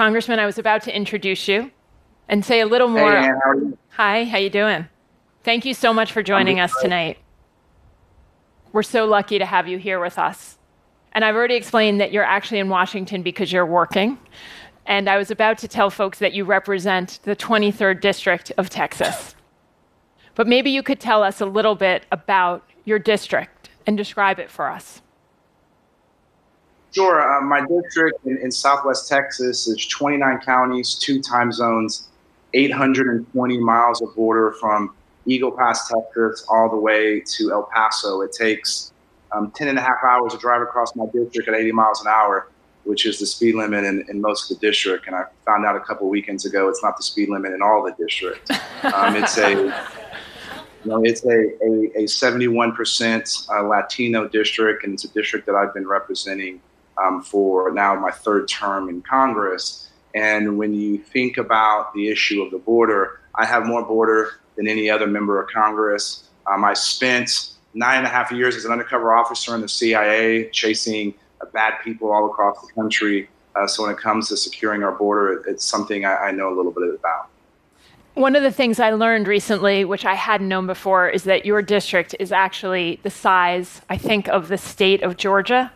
Congressman, I was about to introduce you and say a little more. Hey, Ann, how are you? Hi, how you doing? Thank you so much for joining us tonight. We're so lucky to have you here with us. And I've already explained that you're actually in Washington because you're working. And I was about to tell folks that you represent the 23rd District of Texas. But maybe you could tell us a little bit about your district and describe it for us. Sure. Uh, my district in, in, Southwest Texas is 29 counties, two time zones, 820 miles of border from Eagle Pass, Texas, all the way to El Paso. It takes um, 10 and a half hours to drive across my district at 80 miles an hour, which is the speed limit in, in most of the district. And I found out a couple weekends ago it's not the speed limit in all the districts. Um, it's a you know, it's a, a, a 71% uh, Latino district, and it's a district that I've been representing um, for now my third term in Congress. And when you think about the issue of the border, I have more border than any other member of Congress. Um, I spent nine and a half years as an undercover officer in the CIA, chasing uh, bad people all across the country. Uh, so when it comes to securing our border, it's something I, I know a little bit about. One of the things I learned recently, which I hadn't known before, is that your district is actually the size, I think, of the state of Georgia.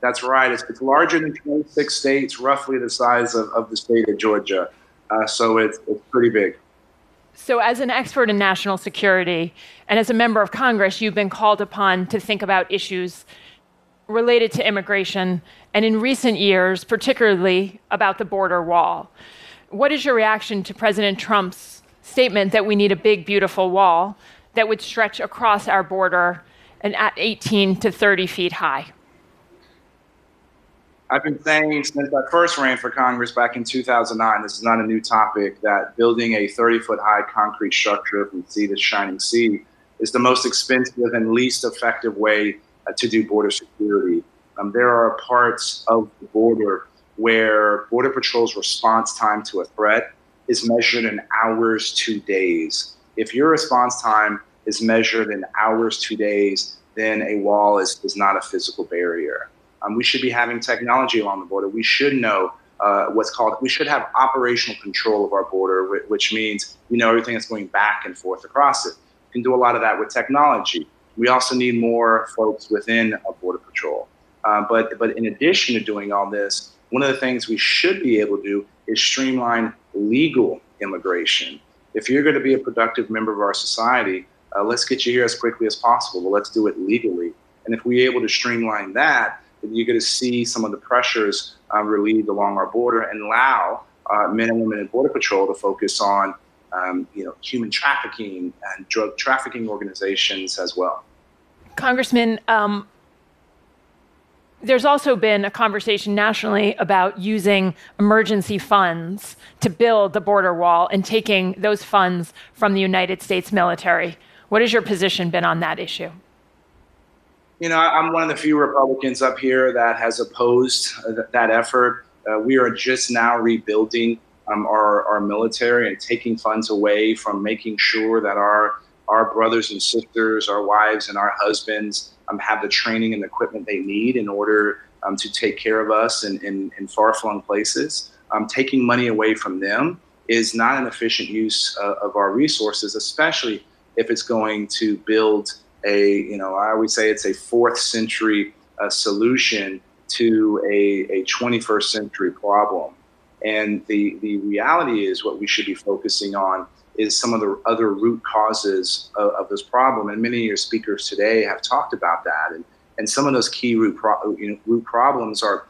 That's right. It's, it's larger than 26 states, roughly the size of, of the state of Georgia. Uh, so it's, it's pretty big. So, as an expert in national security and as a member of Congress, you've been called upon to think about issues related to immigration, and in recent years, particularly about the border wall. What is your reaction to President Trump's statement that we need a big, beautiful wall that would stretch across our border and at 18 to 30 feet high? I've been saying since I first ran for Congress back in 2009, this is not a new topic, that building a 30 foot high concrete structure from sea to shining sea is the most expensive and least effective way uh, to do border security. Um, there are parts of the border where Border Patrol's response time to a threat is measured in hours to days. If your response time is measured in hours to days, then a wall is, is not a physical barrier. Um, we should be having technology along the border. We should know uh, what's called, we should have operational control of our border, which means we know everything that's going back and forth across it. We can do a lot of that with technology. We also need more folks within a Border Patrol. Uh, but, but in addition to doing all this, one of the things we should be able to do is streamline legal immigration. If you're going to be a productive member of our society, uh, let's get you here as quickly as possible, but let's do it legally. And if we're able to streamline that, you're going to see some of the pressures uh, relieved along our border and allow uh, men and women in Border Patrol to focus on um, you know, human trafficking and drug trafficking organizations as well. Congressman, um, there's also been a conversation nationally about using emergency funds to build the border wall and taking those funds from the United States military. What has your position been on that issue? You know, I'm one of the few Republicans up here that has opposed that effort. Uh, we are just now rebuilding um, our, our military and taking funds away from making sure that our our brothers and sisters, our wives and our husbands um, have the training and equipment they need in order um, to take care of us in, in, in far-flung places. Um, taking money away from them is not an efficient use uh, of our resources, especially if it's going to build a, you know, I always say it's a fourth century uh, solution to a, a 21st century problem. And the, the reality is what we should be focusing on is some of the other root causes of, of this problem. And many of your speakers today have talked about that. And, and some of those key root, pro, you know, root problems are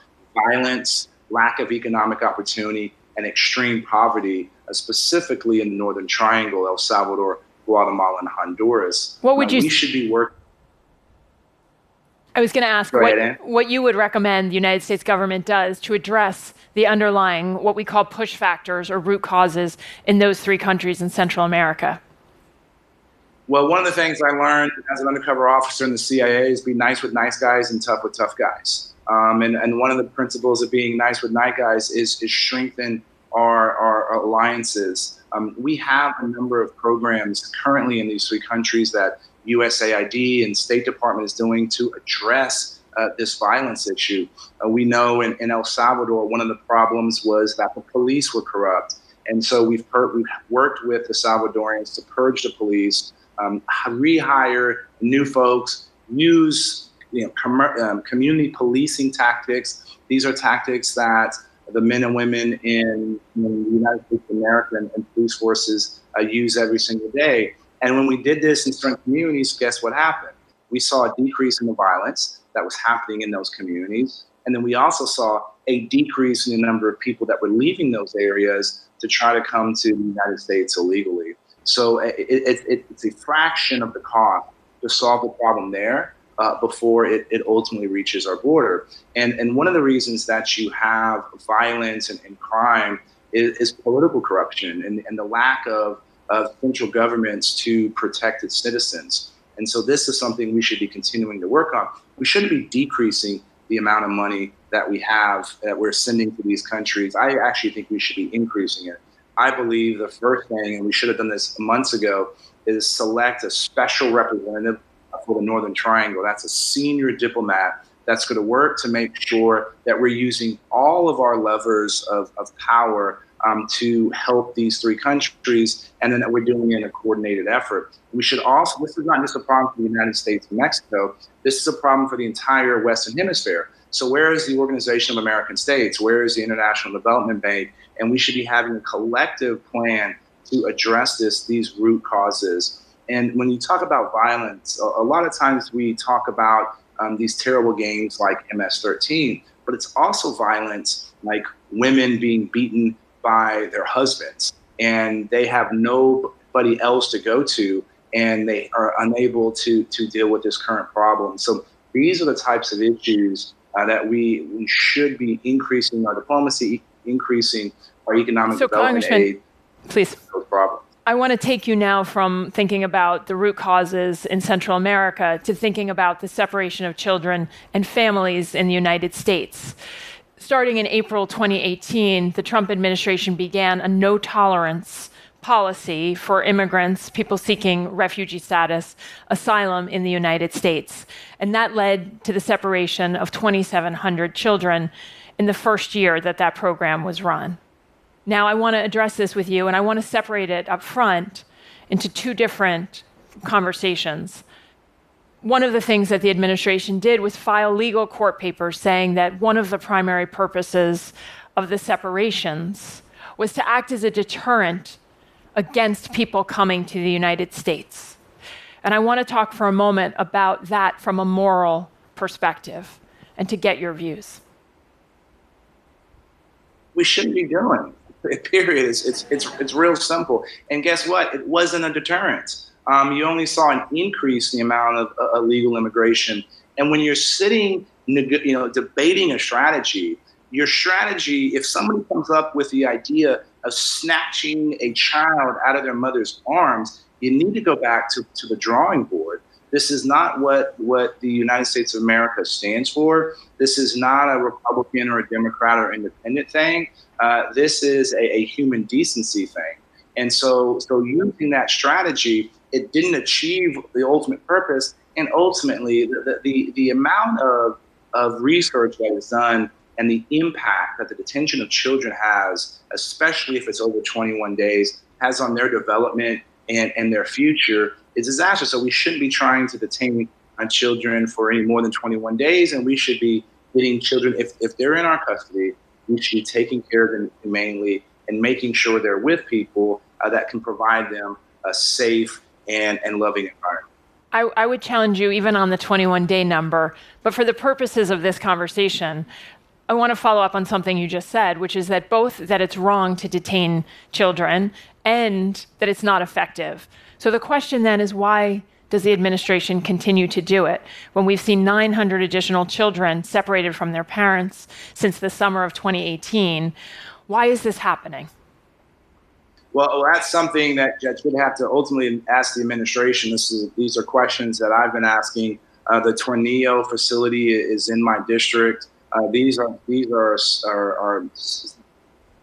violence, lack of economic opportunity, and extreme poverty, uh, specifically in the Northern Triangle, El Salvador, Guatemala, and Honduras. What would you? We should be working. I was going to ask what, what you would recommend the United States government does to address the underlying, what we call push factors or root causes in those three countries in Central America. Well, one of the things I learned as an undercover officer in the CIA is be nice with nice guys and tough with tough guys. Um, and, and one of the principles of being nice with nice guys is, is strengthen our, our alliances. Um, we have a number of programs currently in these three countries that USAID and State Department is doing to address uh, this violence issue. Uh, we know in, in El Salvador, one of the problems was that the police were corrupt. And so we've, per- we've worked with the Salvadorians to purge the police, um, rehire new folks, use you know, com- um, community policing tactics. These are tactics that the men and women in, in the United States of America and, and police forces uh, use every single day. And when we did this in certain communities, guess what happened? We saw a decrease in the violence that was happening in those communities. And then we also saw a decrease in the number of people that were leaving those areas to try to come to the United States illegally. So it, it, it, it's a fraction of the cost to solve the problem there uh, before it, it ultimately reaches our border. And, and one of the reasons that you have violence and, and crime is, is, political corruption and, and the lack of, of central governments to protect its citizens. And so this is something we should be continuing to work on. We shouldn't be decreasing the amount of money that we have that we're sending to these countries. I actually think we should be increasing it. I believe the first thing, and we should have done this months ago, is select a special representative for the Northern Triangle. That's a senior diplomat that's going to work to make sure that we're using all of our levers of, of power um, to help these three countries, and then that we're doing it in a coordinated effort. We should also, this is not just a problem for the United States and Mexico, this is a problem for the entire Western Hemisphere. So, where is the Organization of American States? Where is the International Development Bank? And we should be having a collective plan to address this, these root causes and when you talk about violence, a, a lot of times we talk about um, these terrible games like MS-13, but it's also violence like women being beaten by their husbands, and they have nobody else to go to, and they are unable to to deal with this current problem. So these are the types of issues uh, that we we should be increasing our diplomacy, increasing our economic so development aid. Please. Those problems. I want to take you now from thinking about the root causes in Central America to thinking about the separation of children and families in the United States. Starting in April 2018, the Trump administration began a no tolerance policy for immigrants, people seeking refugee status, asylum in the United States. And that led to the separation of 2,700 children in the first year that that program was run. Now, I want to address this with you, and I want to separate it up front into two different conversations. One of the things that the administration did was file legal court papers saying that one of the primary purposes of the separations was to act as a deterrent against people coming to the United States. And I want to talk for a moment about that from a moral perspective and to get your views. We shouldn't be doing Period. It's, it's, it's, it's real simple. And guess what? It wasn't a deterrent. Um, you only saw an increase in the amount of uh, illegal immigration. And when you're sitting, you know, debating a strategy, your strategy, if somebody comes up with the idea of snatching a child out of their mother's arms, you need to go back to, to the drawing board. This is not what, what the United States of America stands for. This is not a Republican or a Democrat or independent thing. Uh, this is a, a, human decency thing. And so, so using that strategy, it didn't achieve the ultimate purpose. And ultimately, the, the, the amount of, of research that is done and the impact that the detention of children has, especially if it's over 21 days, has on their development and, and their future is disastrous. So we shouldn't be trying to detain on children for any more than 21 days, and we should be getting children, if, if they're in our custody, we should be taking care of them humanely and making sure they're with people uh, that can provide them a safe and, and loving environment. I, I would challenge you even on the 21 day number, but for the purposes of this conversation, I want to follow up on something you just said, which is that both that it's wrong to detain children and that it's not effective. So the question then is why does the administration continue to do it when we've seen 900 additional children separated from their parents since the summer of 2018? Why is this happening? Well, that's something that Judge would have to ultimately ask the administration. Is, these are questions that I've been asking. Uh, the Tornillo facility is in my district. Uh, these are these are are, are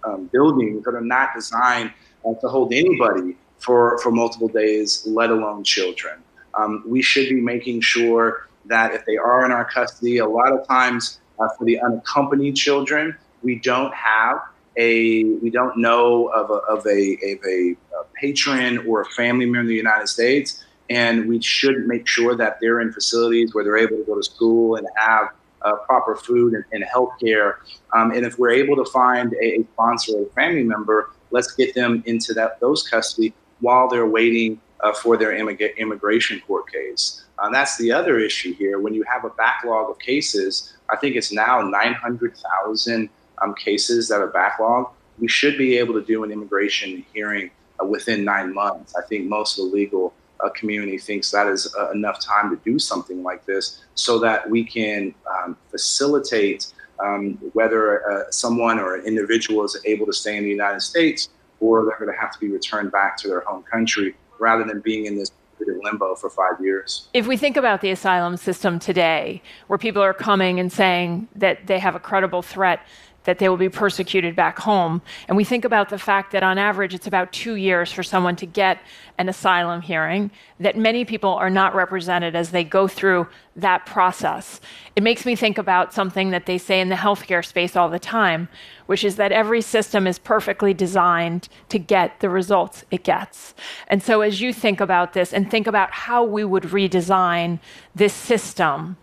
um, buildings that are not designed uh, to hold anybody for, for multiple days, let alone children. Um, we should be making sure that if they are in our custody, a lot of times uh, for the unaccompanied children, we don't have a we don't know of a, of a, of a, a patron or a family member in the United States, and we should make sure that they're in facilities where they're able to go to school and have uh, proper food and, and health care. Um, and if we're able to find a, a, sponsor or a family member, let's get them into that those custody while they're waiting uh, for their immig- immigration court case. Uh, that's the other issue here. When you have a backlog of cases, I think it's now 900,000 um, cases that are backlogged. We should be able to do an immigration hearing uh, within nine months. I think most of the legal uh, community thinks that is uh, enough time to do something like this so that we can um, facilitate um, whether uh, someone or an individual is able to stay in the United States or they're going to have to be returned back to their home country rather than being in this limbo for five years. If we think about the asylum system today, where people are coming and saying that they have a credible threat that they will be persecuted back home. And we think about the fact that on average it's about two years for someone to get an asylum hearing, that many people are not represented as they go through that process. It makes me think about something that they say in the healthcare space all the time, which is that every system is perfectly designed to get the results it gets. And so as you think about this and think about how we would redesign this system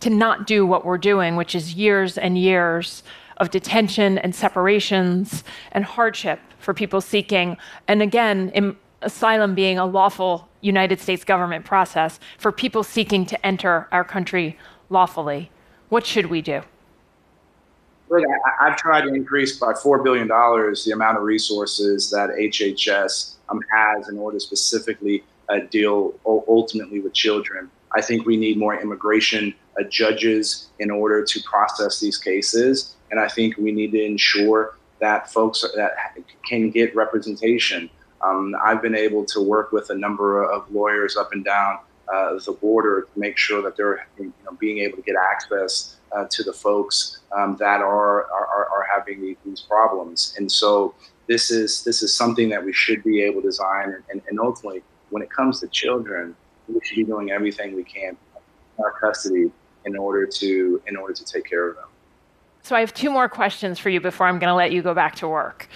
to not do what we're doing, which is years and years of detention and separations and hardship for people seeking, and again, asylum being a lawful United States government process for people seeking to enter our country lawfully. What should we do? Look, I, have tried to increase by $4 billion the amount of resources that HHS um, has in order to specifically uh, deal ultimately with children. I think we need more immigration uh, judges in order to process these cases. And I think we need to ensure that folks that can get representation. Um, I've been able to work with a number of lawyers up and down uh, the border to make sure that they're you know, being able to get access uh, to the folks um, that are, are, are having these problems. And so this is this is something that we should be able to design. And, and ultimately, when it comes to children, we should be doing everything we can in our custody in order to in order to take care of them. So I have two more questions for you before I'm going to let you go back to work.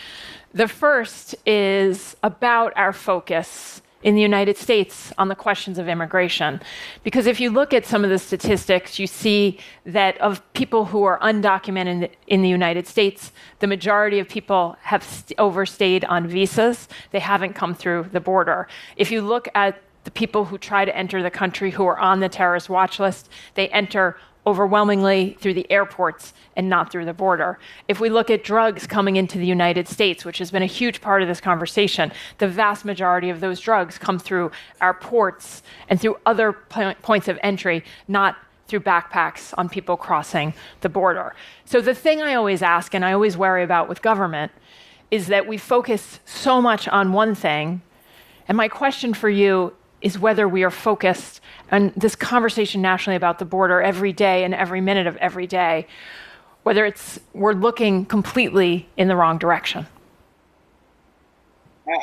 The first is about our focus in the United States on the questions of immigration. Because if you look at some of the statistics, you see that of people who are undocumented in the United States, the majority of people have st- overstayed on visas. They haven't come through the border. If you look at the people who try to enter the country who are on the terrorist watch list, they enter overwhelmingly through the airports and not through the border. If we look at drugs coming into the United States, which has been a huge part of this conversation, the vast majority of those drugs come through our ports and through other points of entry, not through backpacks on people crossing the border. So the thing I always ask and I always worry about with government is that we focus so much on one thing. And my question for you is whether we are focused on this conversation nationally about the border every day and every minute of every day, whether it's we're looking completely in the wrong direction.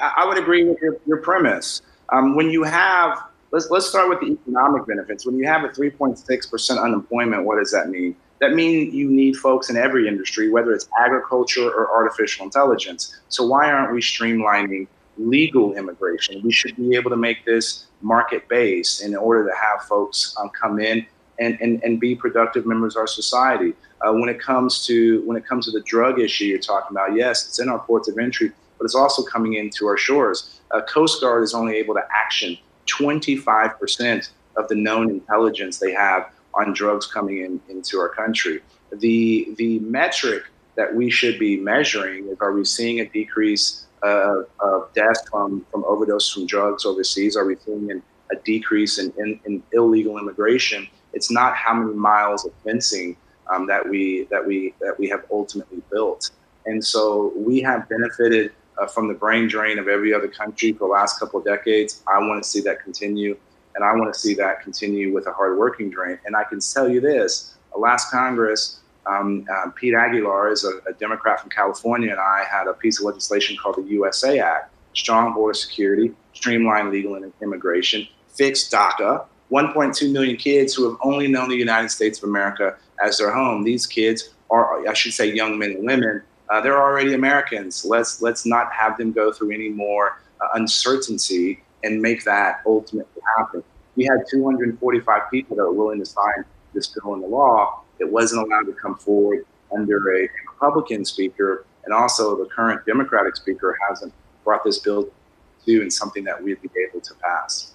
I, would agree with your, your premise. Um, when you have, let's, let's start with the economic benefits. When you have a 3.6% unemployment, what does that mean? That means you need folks in every industry, whether it's agriculture or artificial intelligence. So why aren't we streamlining legal immigration. We should be able to make this market based in order to have folks um, come in and, and, and be productive members of our society. Uh, when it comes to when it comes to the drug issue you're talking about, yes, it's in our ports of entry, but it's also coming into our shores. Uh, Coast Guard is only able to action 25% of the known intelligence they have on drugs coming in into our country. The the metric that we should be measuring is: Are we seeing a decrease uh, of deaths from, from overdose from drugs overseas? Are we seeing an, a decrease in, in, in, illegal immigration? It's not how many miles of fencing um, that we that we that we have ultimately built. And so we have benefited uh, from the brain drain of every other country for the last couple of decades. I want to see that continue, and I want to see that continue with a hardworking drain. And I can tell you this: last Congress um, uh, Pete Aguilar is a, a, Democrat from California, and I had a piece of legislation called the USA Act, strong border security, streamline legal immigration, fix DACA, 1.2 million kids who have only known the United States of America as their home. These kids are, I should say, young men and women. Uh, they're already Americans. Let's let's not have them go through any more uh, uncertainty and make that ultimately happen. We had 245 people that were willing to sign this bill into law. It wasn't allowed to come forward under a Republican speaker, and also the current Democratic speaker hasn't brought this bill to and something that we'd be able to pass.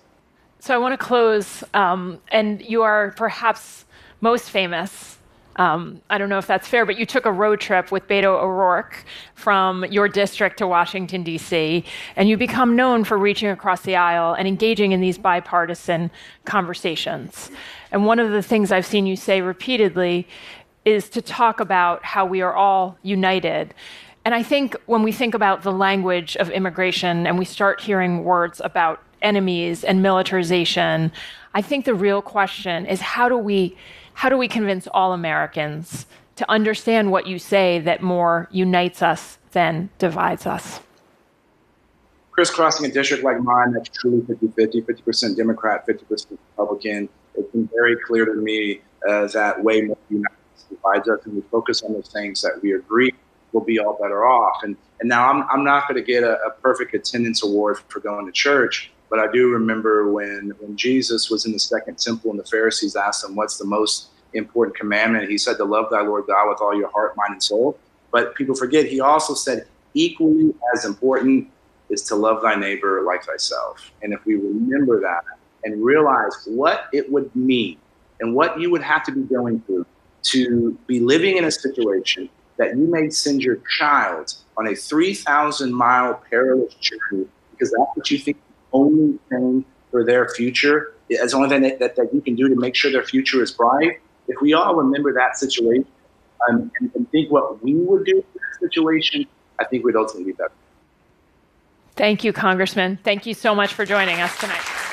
So I want to close, um, and you are perhaps most famous. Um, I don't know if that's fair, but you took a road trip with Beto O'Rourke from your district to Washington, D.C., and you become known for reaching across the aisle and engaging in these bipartisan conversations. And one of the things I've seen you say repeatedly is to talk about how we are all united. And I think when we think about the language of immigration and we start hearing words about enemies and militarization, I think the real question is how do we how do we convince all Americans to understand what you say that more unites us than divides us? Crisscrossing a district like mine that's truly 50 50, 50% Democrat, 50% Republican, it's been very clear to me uh, that way more unites divides us and we focus on those things that we agree we'll be all better off. And and now I'm I'm not going to get a, a, perfect attendance award for going to church, but I do remember when when Jesus was in the second temple and the Pharisees asked him, "What's the most important commandment?" He said, "To love thy Lord God with all your heart, mind, and soul." But people forget he also said, equally as important is to love thy neighbor like thyself. And if we remember that and realize what it would mean and what you would have to be going through to be living in a situation that you may send your child on a 3,000 mile perilous journey because that's what you think only thing for their future is the only thing that, that, that, you can do to make sure their future is bright. If we all remember that situation um, and, and, think what we would do in that situation, I think we'd ultimately be better. Thank you, Congressman. Thank you so much for joining us tonight.